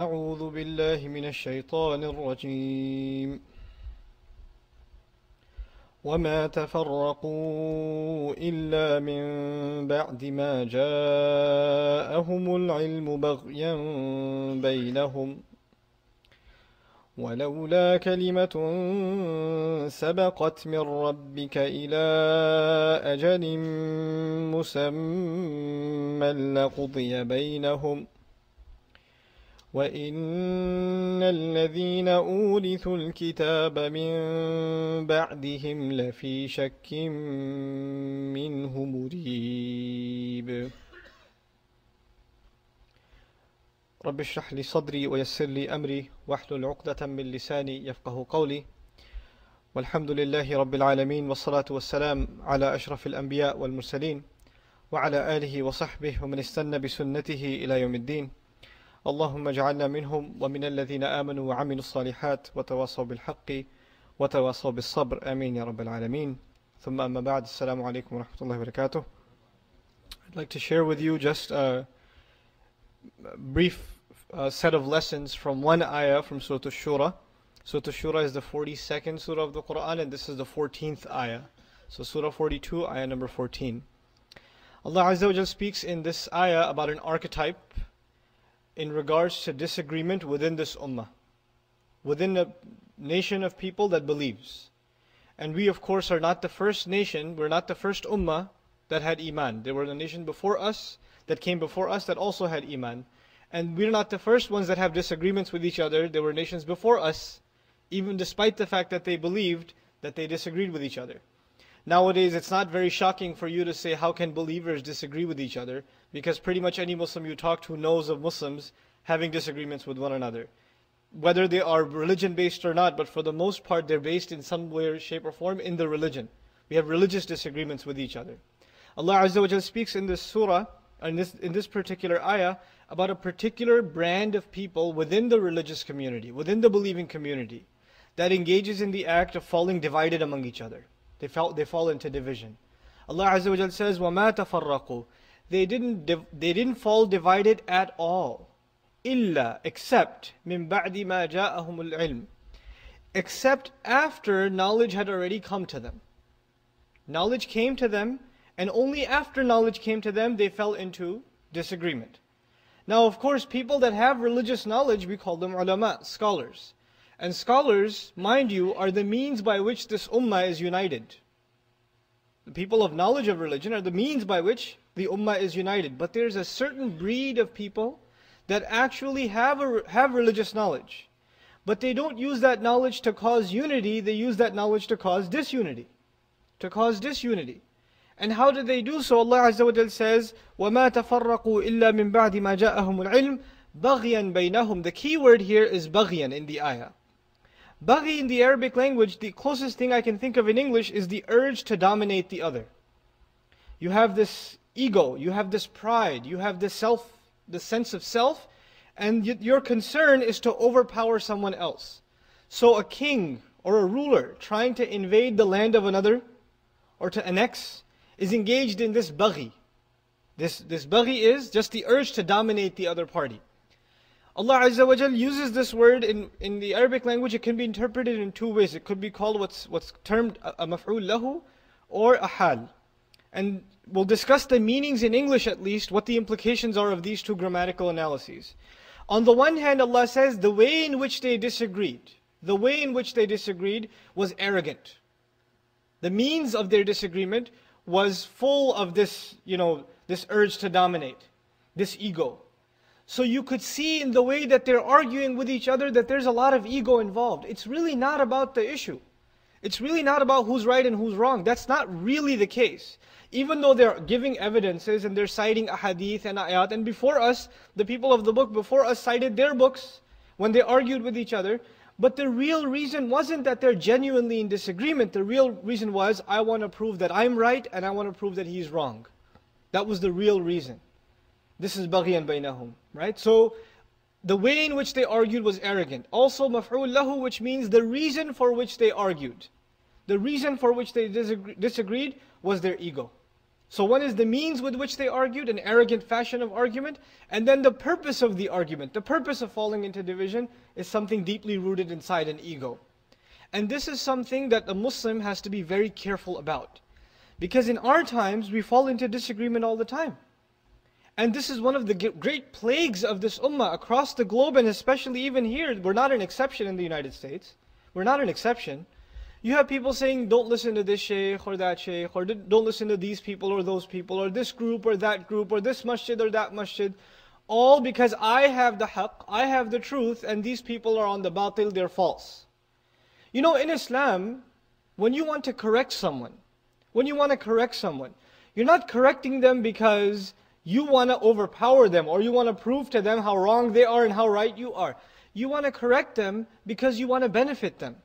أعوذ بالله من الشيطان الرجيم. وما تفرقوا إلا من بعد ما جاءهم العلم بغيا بينهم. ولولا كلمة سبقت من ربك إلى أجل مسمى لقضي بينهم ۖ. وإن الذين أورثوا الكتاب من بعدهم لفي شك منه مريب. رب اشرح لي صدري ويسر لي أمري واحلل عقدة من لساني يفقه قولي. والحمد لله رب العالمين والصلاة والسلام على أشرف الأنبياء والمرسلين وعلى آله وصحبه ومن استنى بسنته إلى يوم الدين. اللهم اجعلنا منهم ومن الذين آمنوا وعملوا الصالحات وتواصوا بالحق وتواصوا بالصبر آمين يا رب العالمين ثم أما بعد السلام عليكم ورحمة الله وبركاته I'd like to share with you just a brief uh, set of lessons from one ayah from Surah Ash-Shura. Surah Ash-Shura is the 42nd surah of the Quran and this is the 14th ayah. So Surah 42, ayah number 14. Allah Azza wa speaks in this ayah about an archetype in regards to disagreement within this ummah, within a nation of people that believes. And we, of course, are not the first nation, we're not the first ummah that had iman. There were a nation before us that came before us that also had iman. And we're not the first ones that have disagreements with each other. There were nations before us, even despite the fact that they believed that they disagreed with each other. Nowadays, it's not very shocking for you to say, how can believers disagree with each other? Because pretty much any Muslim you talk to knows of Muslims having disagreements with one another. Whether they are religion based or not, but for the most part, they're based in some way, shape, or form in the religion. We have religious disagreements with each other. Allah Azza wa speaks in this surah, in this, in this particular ayah, about a particular brand of people within the religious community, within the believing community, that engages in the act of falling divided among each other. They, fall, they fall into division. Allah Azza wa says, وَمَا تَفَرَّقُوا They didn't, they didn't fall divided at all. إِلَّا Except مِن بَعْدِ مَا جَاءَهُمُ الْعِلْمِ Except after knowledge had already come to them. Knowledge came to them, and only after knowledge came to them, they fell into disagreement. Now, of course, people that have religious knowledge, we call them ulama, scholars. And scholars, mind you, are the means by which this ummah is united. The people of knowledge of religion are the means by which the ummah is united. But there's a certain breed of people that actually have, a, have religious knowledge. But they don't use that knowledge to cause unity, they use that knowledge to cause disunity. To cause disunity. And how do they do so? Allah Azza wa Jal says, وَمَا تَفَرَّقُوا إِلَّا مِن بَعْدِ مَا جَاءَهُمُ الْعِلْمِ بَغْيًا بَيْنَهُم The key word here is بَغْيًا in the ayah. Baghi in the Arabic language, the closest thing I can think of in English is the urge to dominate the other. You have this ego, you have this pride, you have this self, the sense of self, and your concern is to overpower someone else. So a king or a ruler trying to invade the land of another or to annex is engaged in this baghi. This, this baghi is just the urge to dominate the other party. Allah Azza wa Jal uses this word in, in the Arabic language, it can be interpreted in two ways. It could be called what's, what's termed a, maf'ul lahu or a hal. And we'll discuss the meanings in English at least, what the implications are of these two grammatical analyses. On the one hand, Allah says the way in which they disagreed, the way in which they disagreed was arrogant. The means of their disagreement was full of this, you know, this urge to dominate, this ego. So you could see in the way that they're arguing with each other that there's a lot of ego involved. It's really not about the issue. It's really not about who's right and who's wrong. That's not really the case. Even though they're giving evidences and they're citing ahadith and ayat, and before us, the people of the book before us cited their books when they argued with each other. But the real reason wasn't that they're genuinely in disagreement. The real reason was, I want to prove that I'm right and I want to prove that he's wrong. That was the real reason. This is baghyan bainahum, right? So the way in which they argued was arrogant. Also maf'ul lahu, which means the reason for which they argued. The reason for which they disagreed was their ego. So one is the means with which they argued, an arrogant fashion of argument, and then the purpose of the argument, the purpose of falling into division is something deeply rooted inside an ego. And this is something that a Muslim has to be very careful about. Because in our times, we fall into disagreement all the time. And this is one of the great plagues of this ummah across the globe, and especially even here. We're not an exception in the United States. We're not an exception. You have people saying, don't listen to this sheikh or that sheikh, or don't listen to these people or those people, or this group or that group, or this masjid or that masjid. All because I have the haqq, I have the truth, and these people are on the batil, they're false. You know, in Islam, when you want to correct someone, when you want to correct someone, you're not correcting them because you want to overpower them or you want to prove to them how wrong they are and how right you are. You want to correct them because you want to benefit them.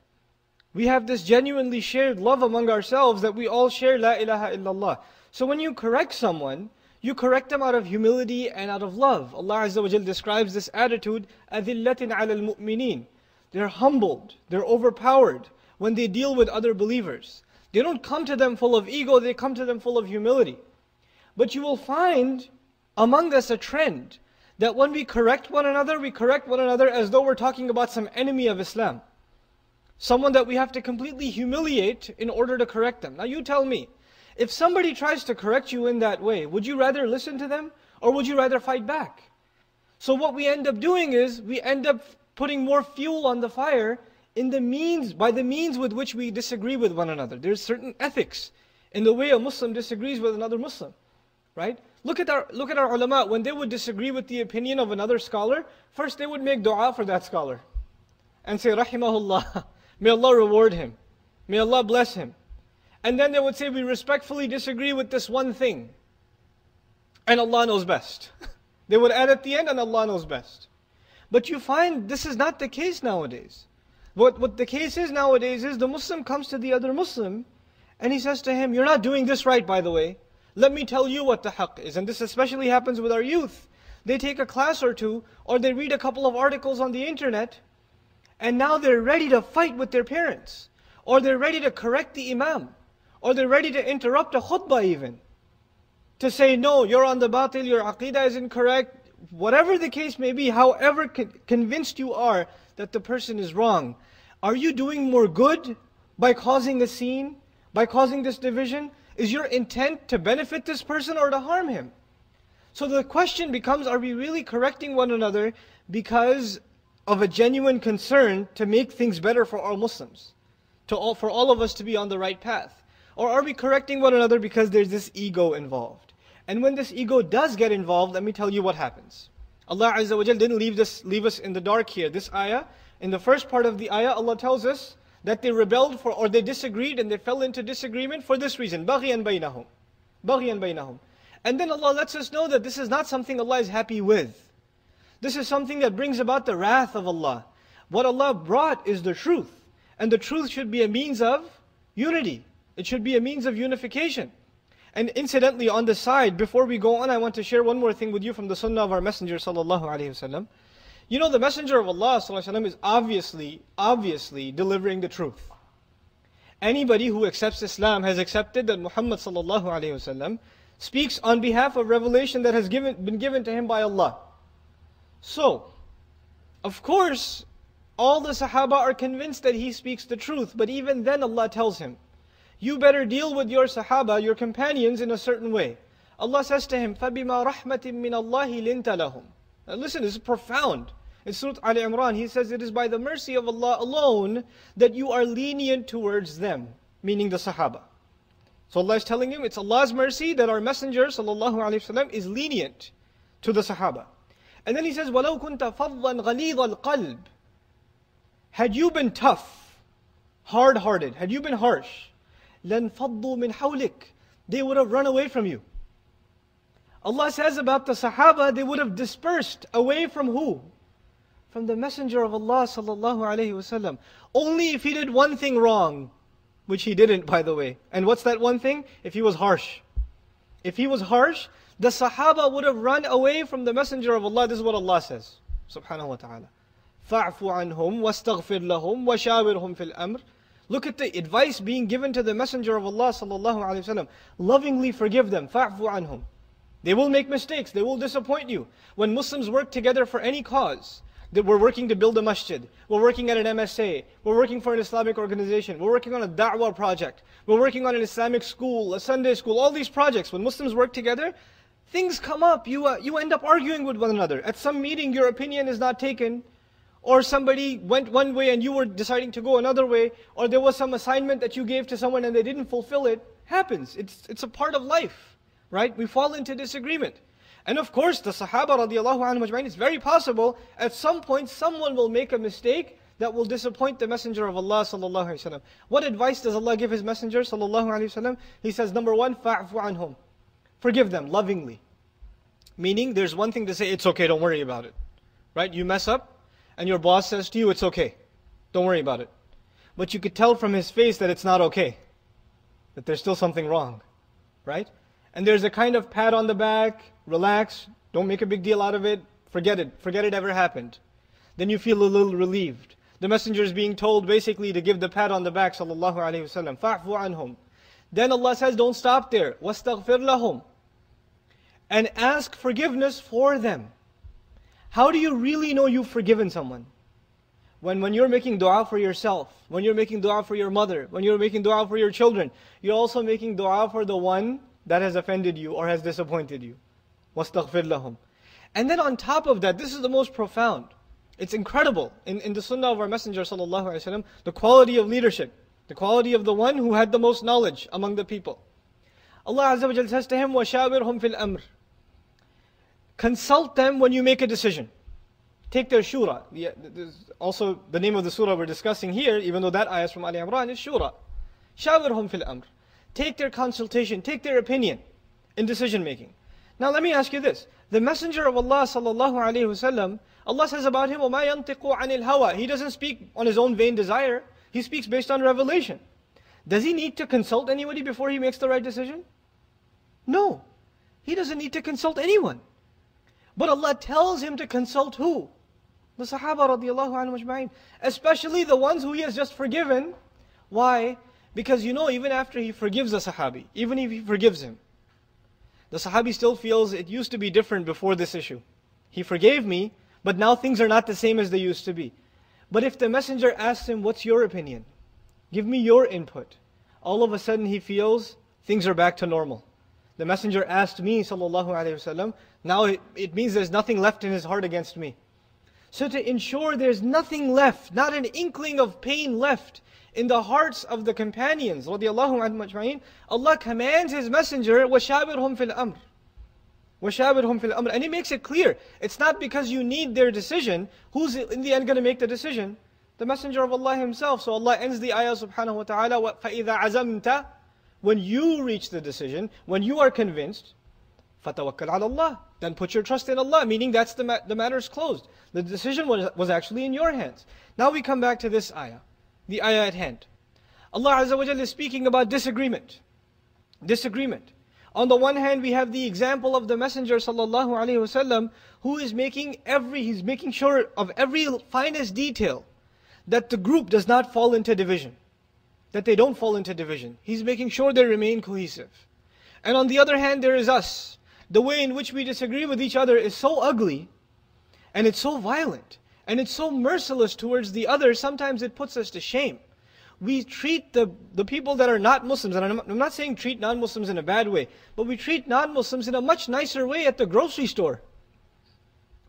We have this genuinely shared love among ourselves that we all share La ilaha illallah. So when you correct someone, you correct them out of humility and out of love. Allah Azza wa Jal describes this attitude, أَذِلَّةٍ عَلَى الْمُؤْمِنِينَ They're humbled, they're overpowered when they deal with other believers. They don't come to them full of ego, they come to them full of humility. But you will find among us a trend that when we correct one another, we correct one another as though we're talking about some enemy of Islam. Someone that we have to completely humiliate in order to correct them. Now you tell me, if somebody tries to correct you in that way, would you rather listen to them or would you rather fight back? So what we end up doing is we end up putting more fuel on the fire in the means, by the means with which we disagree with one another. There's certain ethics in the way a Muslim disagrees with another Muslim. Right? Look at our look at our ulama, when they would disagree with the opinion of another scholar, first they would make dua for that scholar. And say, Rahimahullah. May Allah reward him. May Allah bless him. And then they would say, We respectfully disagree with this one thing. And Allah knows best. they would add at the end, and Allah knows best. But you find this is not the case nowadays. What, what the case is nowadays is the Muslim comes to the other Muslim and he says to him, You're not doing this right, by the way. Let me tell you what the haqq is. And this especially happens with our youth. They take a class or two, or they read a couple of articles on the internet, and now they're ready to fight with their parents. Or they're ready to correct the imam. Or they're ready to interrupt a khutbah even. To say, no, you're on the batil, your aqidah is incorrect. Whatever the case may be, however convinced you are that the person is wrong. Are you doing more good by causing a scene? By causing this division? Is your intent to benefit this person or to harm him? So the question becomes, are we really correcting one another because of a genuine concern to make things better for all Muslims, to all, for all of us to be on the right path? Or are we correcting one another because there's this ego involved? And when this ego does get involved, let me tell you what happens. Allah Azza wa Jal didn't leave, this, leave us in the dark here. This ayah, in the first part of the ayah, Allah tells us that they rebelled for or they disagreed and they fell into disagreement for this reason baghyan bainahum baghyan bainahum and then Allah lets us know that this is not something Allah is happy with. This is something that brings about the wrath of Allah. What Allah brought is the truth and the truth should be a means of unity. It should be a means of unification. And incidentally on the side before we go on I want to share one more thing with you from the sunnah of our messenger sallallahu alaihi wasallam You know, the Messenger of Allah sallallahu alaihi wasallam is obviously, obviously delivering the truth. Anybody who accepts Islam has accepted that Muhammad sallallahu alaihi wasallam speaks on behalf of revelation that has given, been given to him by Allah. So, of course, all the Sahaba are convinced that he speaks the truth, but even then Allah tells him, you better deal with your Sahaba, your companions, in a certain way. Allah says to him, فَبِمَا رَحْمَةٍ مِّنَ اللَّهِ لِنْتَ لَهُمْ Now listen, this is profound. In Surah Al Imran, He says, It is by the mercy of Allah alone that you are lenient towards them, meaning the Sahaba. So Allah is telling him, it's Allah's mercy that our Messenger وسلم, is lenient to the Sahaba. And then he says, وَلَوْ كُنْتَ فَضًّا غَلِيظَ الْقَلْبِ Had you been tough, hard-hearted, had you been harsh, لَنْ فَضُّوا مِنْ حَوْلِكَ They would have run away from you. Allah says about the Sahaba, they would have dispersed away from who? From the Messenger of Allah sallallahu alaihi wasallam. Only if he did one thing wrong, which he didn't, by the way. And what's that one thing? If he was harsh. If he was harsh, the Sahaba would have run away from the Messenger of Allah. This is what Allah says, subhanahu wa ta'ala. فَاعْفُ عَنْهُمْ وَاسْتَغْفِرْ لَهُمْ وَشَاوِرْهُمْ فِي الْأَمْرِ Look at the advice being given to the Messenger of Allah sallallahu alaihi wasallam. Lovingly forgive them. Fa'fu anhum. They will make mistakes. They will disappoint you. When Muslims work together for any cause, that we're working to build a masjid, we're working at an MSA, we're working for an Islamic organization, we're working on a da'wah project, we're working on an Islamic school, a Sunday school, all these projects. When Muslims work together, things come up. You, uh, you end up arguing with one another. At some meeting, your opinion is not taken or somebody went one way and you were deciding to go another way, or there was some assignment that you gave to someone and they didn't fulfill it, happens. It's, it's a part of life, right? We fall into disagreement. And of course, the Sahaba radiallahu anhu it's very possible at some point someone will make a mistake that will disappoint the Messenger of Allah sallallahu alaihi wasallam. What advice does Allah give His Messenger sallallahu alaihi wasallam? He says, number one, fa'fu anhum. Forgive them lovingly. Meaning, there's one thing to say, it's okay, don't worry about it. Right? You mess up, and your boss says to you, it's okay. Don't worry about it. But you could tell from his face that it's not okay. That there's still something wrong. Right? And there's a kind of pat on the back, relax, don't make a big deal out of it, forget it, forget it ever happened. Then you feel a little relieved. The messenger is being told basically to give the pat on the back, sallallahu alayhi wasallam. Fa'fu anhum. Then Allah says, don't stop there. Wastaghfir lahum. And ask forgiveness for them. How do you really know you've forgiven someone? When, when you're making dua for yourself, when you're making dua for your mother, when you're making dua for your children, you're also making dua for the one that has offended you or has disappointed you. وَاسْتَغْفِرْ لَهُمْ And then on top of that, this is the most profound. It's incredible in, in the sunnah of our Messenger وسلم, the quality of leadership, the quality of the one who had the most knowledge among the people. Allah Azza wa says to him, وَشَاوِرْهُمْ فِي الْأَمْرِ Consult them when you make a decision. Take their shura. also the name of the surah we're discussing here, even though that ayah is from Ali Imran, is shura. Shawirhum fil amr. Take their consultation, take their opinion in decision making. Now let me ask you this. The Messenger of Allah sallallahu alaihi wasallam, Allah says about him, وَمَا يَنْطِقُ عَنِ الْهَوَى He doesn't speak on his own vain desire. He speaks based on revelation. Does he need to consult anybody before he makes the right decision? No. He doesn't need to consult anyone. But Allah tells him to consult who? The Sahaba radiallahu anhu Especially the ones who he has just forgiven. Why? Because you know, even after he forgives the Sahabi, even if he forgives him, the Sahabi still feels it used to be different before this issue. He forgave me, but now things are not the same as they used to be. But if the messenger asks him, What's your opinion? Give me your input. All of a sudden he feels things are back to normal. The messenger asked me, sallallahu alayhi wasallam, now it, it means there's nothing left in his heart against me. So to ensure there's nothing left, not an inkling of pain left in the hearts of the companions, radiallahu anhum Allah commands His Messenger, وَشَابِرْهُمْ فِي الْأَمْرِ وَشَابِرْهُمْ فِي الْأَمْرِ And He makes it clear, it's not because you need their decision, who's in the end going to make the decision? The Messenger of Allah Himself. So Allah ends the ayah subhanahu wa ta'ala, فَإِذَا عَزَمْتَ When you reach the decision, when you are convinced, Fatawakkal ala Allah. Then put your trust in Allah, meaning that's the, ma the is closed. The decision was, was actually in your hands. Now we come back to this ayah, the ayah at hand. Allah Azza wa is speaking about disagreement. Disagreement. On the one hand, we have the example of the Messenger sallallahu alaihi wasallam, who is making every, he's making sure of every finest detail that the group does not fall into division, that they don't fall into division. He's making sure they remain cohesive. And on the other hand, there is us, the way in which we disagree with each other is so ugly and it's so violent and it's so merciless towards the other, sometimes it puts us to shame. We treat the, the people that are not Muslims, and I'm, I'm not saying treat non Muslims in a bad way, but we treat non Muslims in a much nicer way at the grocery store,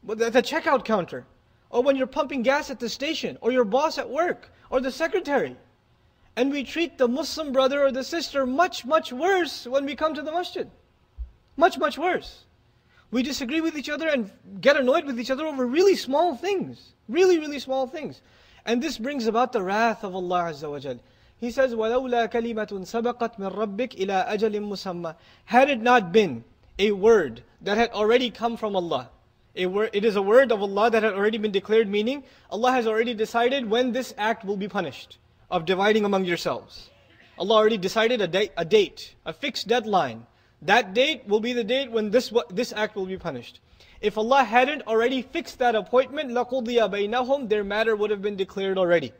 at the checkout counter, or when you're pumping gas at the station, or your boss at work, or the secretary. And we treat the Muslim brother or the sister much, much worse when we come to the masjid. Much, much worse. We disagree with each other and get annoyed with each other over really small things. Really, really small things. And this brings about the wrath of Allah Azza wa Jal. He says, وَلَوْلَا كَلِمَةٌ سَبَقَتْ مِنْ رَبِّكَ إِلَىٰ أَجَلٍ مُسَمَّى Had it not been a word that had already come from Allah, a word, it is a word of Allah that had already been declared, meaning Allah has already decided when this act will be punished, of dividing among yourselves. Allah already decided a, date, a date, a fixed deadline, that date will be the date when this, this act will be punished. If Allah hadn't already fixed that appointment, لَقُضِيَ بَيْنَهُمْ Their matter would have been declared already.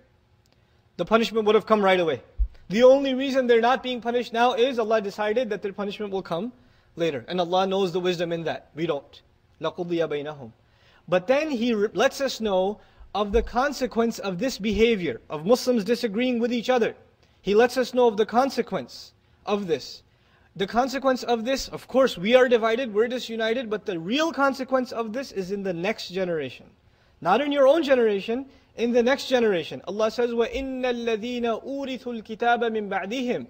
the punishment would have come right away. The only reason they're not being punished now is Allah decided that their punishment will come later. And Allah knows the wisdom in that. We don't. لَقُضِيَ بَيْنَهُمْ But then He lets us know of the consequence of this behavior, of Muslims disagreeing with each other. He lets us know of the consequence of this. The consequence of this, of course, we are divided, we're disunited, but the real consequence of this is in the next generation. Not in your own generation, in the next generation. Allah says, وَإِنَّ الَّذِينَ أُورِثُوا الْكِتَابَ مِن بَعْدِهِمْ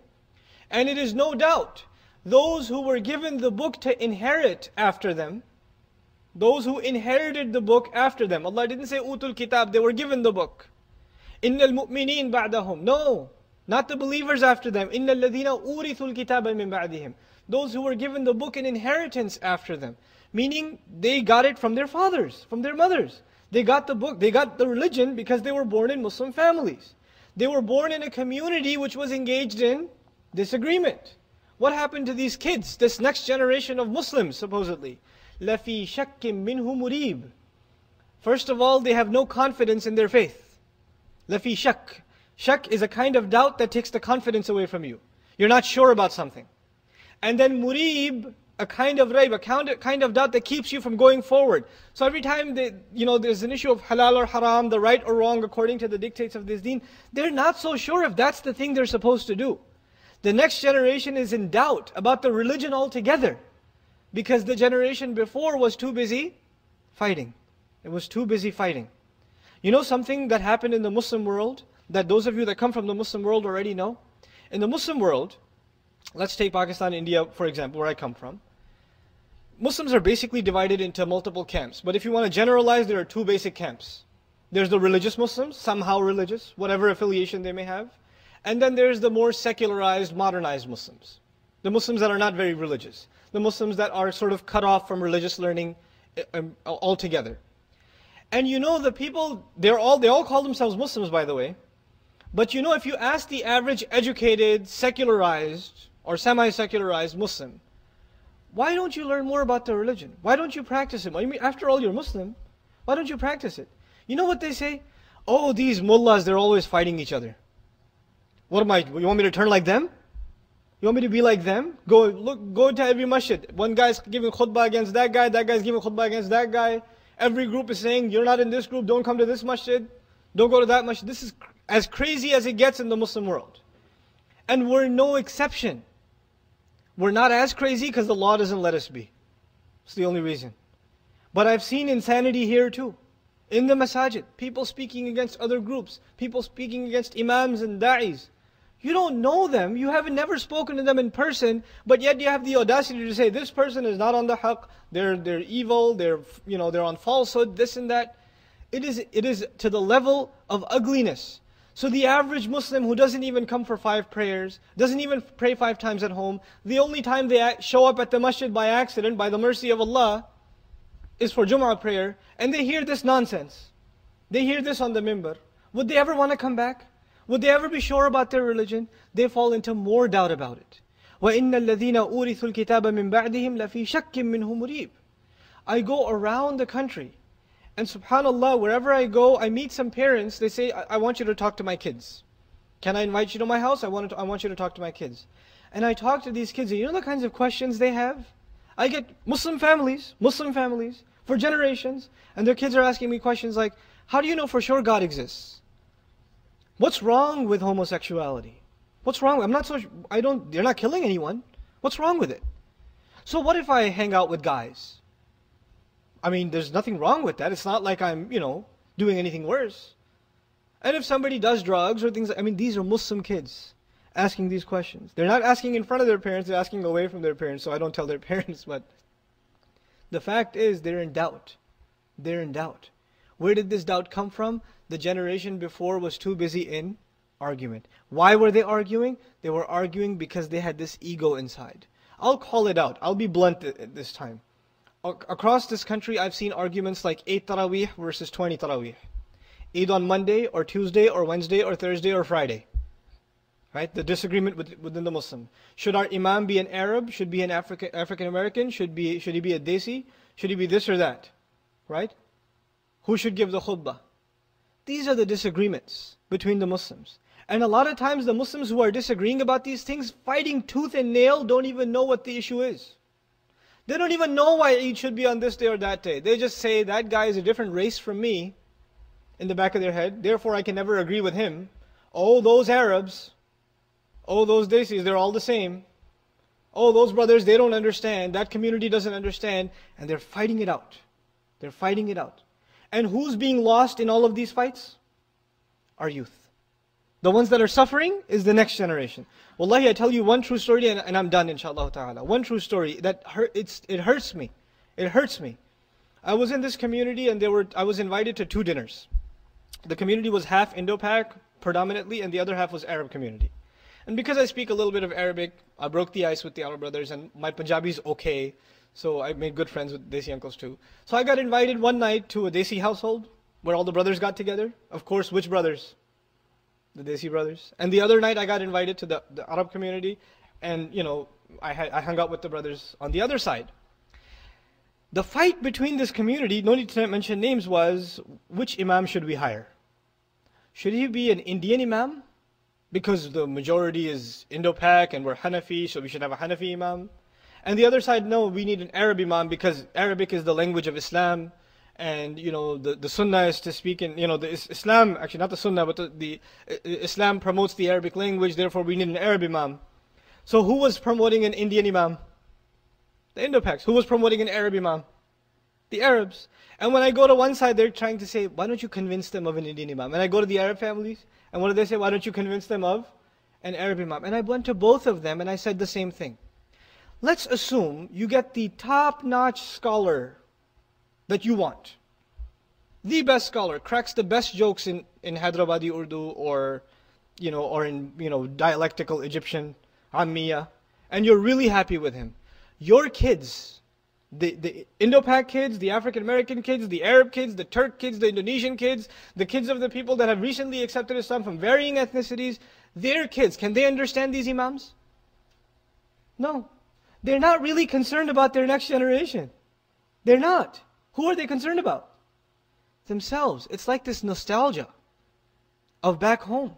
And it is no doubt, those who were given the book to inherit after them, those who inherited the book after them. Allah didn't say utul kitab, they were given the book. Innal mu'mineen ba'dahum. No, not the believers after them. Innal ladina urithul kitaba min ba'dihim. Those who were given the book in inheritance after them. Meaning they got it from their fathers, from their mothers. They got the book, they got the religion because they were born in Muslim families. They were born in a community which was engaged in disagreement. What happened to these kids, this next generation of Muslims, supposedly? لَفِي شَكٍّ مِّنْهُ مُرِيبٍ First of all, they have no confidence in their faith. لَفِي شَك. Shak is a kind of doubt that takes the confidence away from you. You're not sure about something. And then murib, a kind of raib, a kind of doubt that keeps you from going forward. So every time they, you know, there's an issue of halal or haram, the right or wrong according to the dictates of this deen, they're not so sure if that's the thing they're supposed to do. The next generation is in doubt about the religion altogether. Because the generation before was too busy fighting. It was too busy fighting. You know something that happened in the Muslim world that those of you that come from the Muslim world already know? In the Muslim world, let's take Pakistan, India, for example, where I come from. Muslims are basically divided into multiple camps. But if you want to generalize, there are two basic camps. There's the religious Muslims, somehow religious, whatever affiliation they may have. And then there's the more secularized, modernized Muslims. The Muslims that are not very religious the Muslims that are sort of cut off from religious learning um, altogether. And you know the people, they're all, they all call themselves Muslims by the way. But you know if you ask the average educated, secularized, or semi-secularized Muslim, why don't you learn more about the religion? Why don't you practice it? After all, you're Muslim. Why don't you practice it? You know what they say? Oh, these mullahs, they're always fighting each other. What am I, you want me to turn like them? You want me to be like them? Go look, go to every masjid. One guy's giving khutbah against that guy, that guy's giving khutbah against that guy. Every group is saying, you're not in this group, don't come to this masjid, don't go to that masjid. This is as crazy as it gets in the Muslim world. And we're no exception. We're not as crazy because the law doesn't let us be. It's the only reason. But I've seen insanity here too. In the masajid, people speaking against other groups, people speaking against imams and da'is. You don't know them. You haven't never spoken to them in person, but yet you have the audacity to say this person is not on the haqq. They're they're evil. They're you know they're on falsehood. This and that. It is it is to the level of ugliness. So the average Muslim who doesn't even come for five prayers, doesn't even pray five times at home, the only time they show up at the masjid by accident, by the mercy of Allah, is for Jum'ah prayer, and they hear this nonsense. They hear this on the minbar. Would they ever want to come back? Would they ever be sure about their religion? They fall into more doubt about it. وَإِنَّ الَّذِينَ أُورِثُوا الْكِتَابَ مِنْ بَعْدِهِمْ لَفِي شَكٍّ مِّنْهُ مُرِيبٍ I go around the country, and subhanAllah, wherever I go, I meet some parents, they say, I, I want you to talk to my kids. Can I invite you to my house? I want, to, I want you to talk to my kids. And I talk to these kids, and you know the kinds of questions they have? I get Muslim families, Muslim families, for generations, and their kids are asking me questions like, how do you know for sure God exists? What's wrong with homosexuality? What's wrong? I'm not so, I don't, they're not killing anyone. What's wrong with it? So what if I hang out with guys? I mean, there's nothing wrong with that. It's not like I'm, you know, doing anything worse. And if somebody does drugs or things, I mean, these are Muslim kids asking these questions. They're not asking in front of their parents, they're asking away from their parents, so I don't tell their parents, but the fact is they're in doubt. They're in doubt. Where did this doubt come from? The generation before was too busy in argument. Why were they arguing? They were arguing because they had this ego inside. I'll call it out. I'll be blunt this time. Across this country, I've seen arguments like 8 Taraweeh versus 20 Taraweeh. Eid on Monday or Tuesday or Wednesday or Thursday or Friday. Right? The disagreement within the Muslim. Should our Imam be an Arab? Should be an African African American? Should be should he be a Desi? Should he be this or that? Right? Who should give the khutbah? These are the disagreements between the Muslims. And a lot of times the Muslims who are disagreeing about these things, fighting tooth and nail, don't even know what the issue is. They don't even know why Eid should be on this day or that day. They just say that guy is a different race from me in the back of their head, therefore I can never agree with him. Oh, those Arabs, oh, those Desis, they're all the same. Oh, those brothers, they don't understand. That community doesn't understand. And they're fighting it out. They're fighting it out. And who's being lost in all of these fights? Our youth. The ones that are suffering is the next generation. Wallahi, I tell you one true story and, and I'm done inshallah ta'ala. One true story that hurt, it's, it hurts me. It hurts me. I was in this community and there were, I was invited to two dinners. The community was half Indo-Pak predominantly and the other half was Arab community. And because I speak a little bit of Arabic, I broke the ice with the Arab brothers and my Punjabi is okay. So I made good friends with Desi uncles too. So I got invited one night to a Desi household where all the brothers got together. Of course, which brothers? The Desi brothers. And the other night I got invited to the, the Arab community and, you know, I, had, I hung out with the brothers on the other side. The fight between this community, no need to mention names, was which imam should we hire? Should he be an Indian imam? Because the majority is Indo-Pak and we're Hanafi, so we should have a Hanafi imam. And the other side, no, we need an Arab imam because Arabic is the language of Islam and you know the, the sunnah is to speak in you know the islam actually not the sunnah but the, the uh, islam promotes the arabic language therefore we need an arab imam. So who was promoting an indian imam? The indo-paks. Who was promoting an arab imam? The arabs. And when i go to one side they're trying to say why don't you convince them of an indian imam? And i go to the arab families and what do they say? Why don't you convince them of an arab imam? And i went to both of them and i said the same thing. Let's assume you get the top-notch scholar that you want. The best scholar cracks the best jokes in, in Hyderabadi Urdu or you know or in you know dialectical Egyptian, Ammiya, and you're really happy with him. Your kids, the, the Indo-Pak kids, the African American kids, the Arab kids, the Turk kids, the Indonesian kids, the kids of the people that have recently accepted Islam from varying ethnicities, their kids, can they understand these imams? No. They're not really concerned about their next generation. They're not. Who are they concerned about? Themselves. It's like this nostalgia of back home.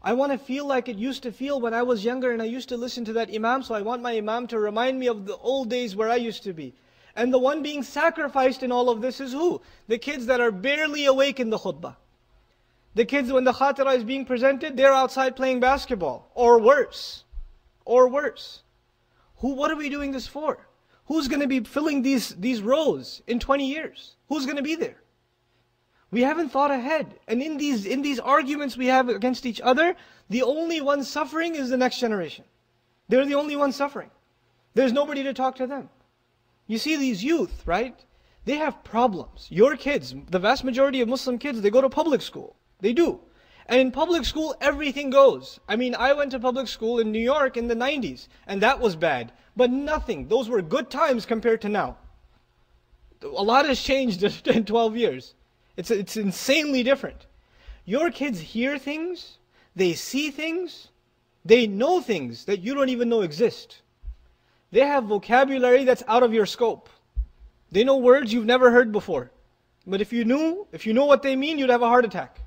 I want to feel like it used to feel when I was younger and I used to listen to that Imam, so I want my Imam to remind me of the old days where I used to be. And the one being sacrificed in all of this is who? The kids that are barely awake in the khutbah. The kids, when the khatira is being presented, they're outside playing basketball. Or worse. Or worse. Who, what are we doing this for? Who's going to be filling these, these rows in 20 years? Who's going to be there? We haven't thought ahead. And in these, in these arguments we have against each other, the only one suffering is the next generation. They're the only ones suffering. There's nobody to talk to them. You see these youth, right? They have problems. Your kids, the vast majority of Muslim kids, they go to public school. They do. And in public school, everything goes. I mean, I went to public school in New York in the 90s, and that was bad. But nothing. Those were good times compared to now. A lot has changed in 12 years. It's, it's insanely different. Your kids hear things, they see things, they know things that you don't even know exist. They have vocabulary that's out of your scope. They know words you've never heard before. But if you knew, if you know what they mean, you'd have a heart attack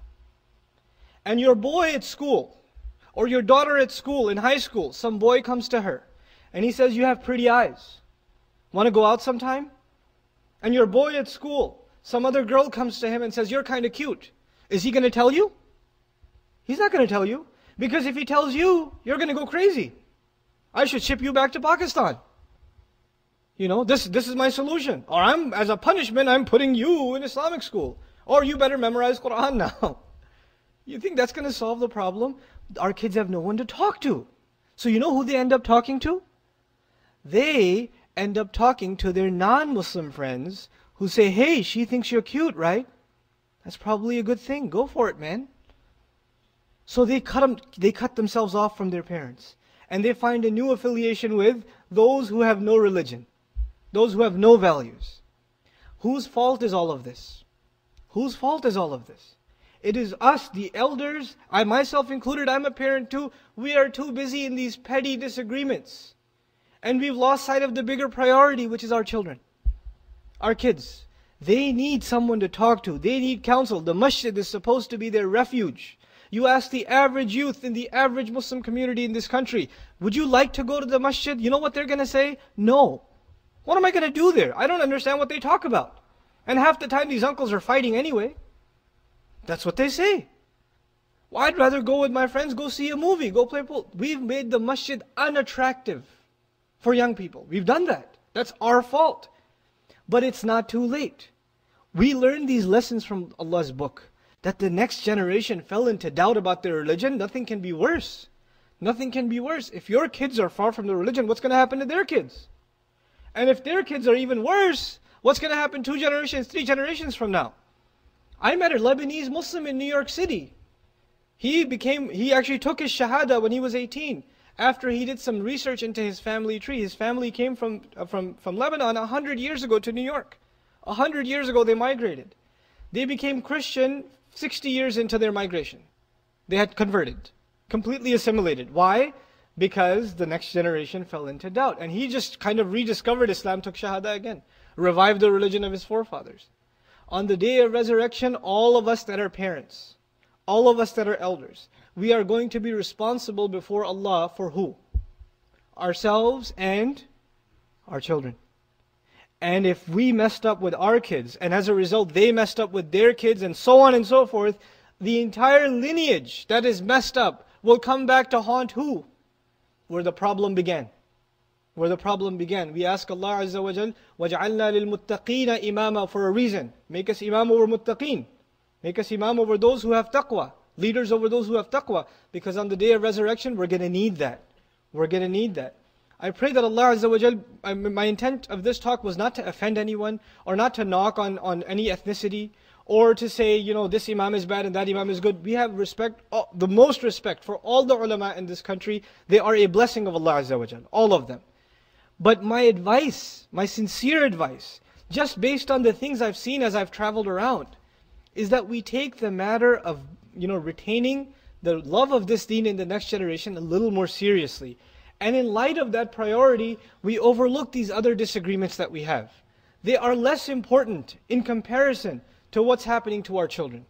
and your boy at school, or your daughter at school, in high school, some boy comes to her, and he says, You have pretty eyes. Want to go out sometime? And your boy at school, some other girl comes to him and says, You're kind of cute. Is he going to tell you? He's not going to tell you. Because if he tells you, you're going to go crazy. I should ship you back to Pakistan. You know, this, this is my solution. Or I'm, as a punishment, I'm putting you in Islamic school. Or you better memorize Quran now. You think that's going to solve the problem? Our kids have no one to talk to. So you know who they end up talking to? They end up talking to their non-Muslim friends who say, hey, she thinks you're cute, right? That's probably a good thing. Go for it, man. So they cut, them, they cut themselves off from their parents. And they find a new affiliation with those who have no religion. Those who have no values. Whose fault is all of this? Whose fault is all of this? It is us, the elders, I myself included, I'm a parent too, we are too busy in these petty disagreements. And we've lost sight of the bigger priority, which is our children, our kids. They need someone to talk to. They need counsel. The masjid is supposed to be their refuge. You ask the average youth in the average Muslim community in this country, would you like to go to the masjid? You know what they're going to say? No. What am I going to do there? I don't understand what they talk about. And half the time these uncles are fighting anyway. That's what they say. Well, I'd rather go with my friends, go see a movie, go play pool. We've made the masjid unattractive for young people. We've done that. That's our fault. But it's not too late. We learned these lessons from Allah's book. That the next generation fell into doubt about their religion, nothing can be worse. Nothing can be worse. If your kids are far from the religion, what's going to happen to their kids? And if their kids are even worse, what's going to happen two generations, three generations from now? I met a Lebanese Muslim in New York City. He became, he actually took his Shahada when he was 18. After he did some research into his family tree. His family came from, uh, from, from Lebanon 100 years ago to New York. 100 years ago they migrated. They became Christian 60 years into their migration. They had converted, completely assimilated. Why? Because the next generation fell into doubt. And he just kind of rediscovered Islam, took Shahada again, revived the religion of his forefathers. On the day of resurrection, all of us that are parents, all of us that are elders, we are going to be responsible before Allah for who? Ourselves and our children. And if we messed up with our kids, and as a result they messed up with their kids, and so on and so forth, the entire lineage that is messed up will come back to haunt who? Where the problem began Where the problem began. We ask Allah Azza wa Jal, وَجْعَلْنَا لِلْمُتَّقِينَ imama For a reason. Make us imam over muttaqeen. Make us imam over those who have taqwa. Leaders over those who have taqwa. Because on the day of resurrection, we're going to need that. We're going to need that. I pray that Allah Azza wa Jal, my intent of this talk was not to offend anyone or not to knock on, on any ethnicity or to say, you know, this Imam is bad and that Imam is good. We have respect, the most respect for all the ulama in this country. They are a blessing of Allah Azza wa Jal, all of them. But my advice, my sincere advice, just based on the things I've seen as I've traveled around, is that we take the matter of, you know, retaining the love of this deen in the next generation a little more seriously. And in light of that priority, we overlook these other disagreements that we have. They are less important in comparison to what's happening to our children.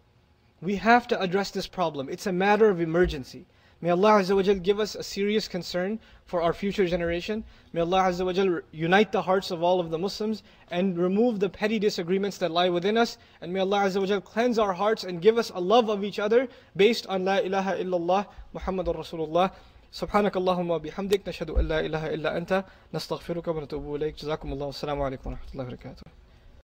We have to address this problem. It's a matter of emergency. May Allah Azza wa give us a serious concern for our future generation. May Allah Azza wa unite the hearts of all of the Muslims and remove the petty disagreements that lie within us. And may Allah Azza wa cleanse our hearts and give us a love of each other based on La ilaha illallah Muhammadur Rasulullah. سبحانك اللهم وبحمدك نشهد أن لا إله إلا أنت نستغفرك ونتوب إليك جزاكم الله والسلام عليكم ورحمة الله وبركاته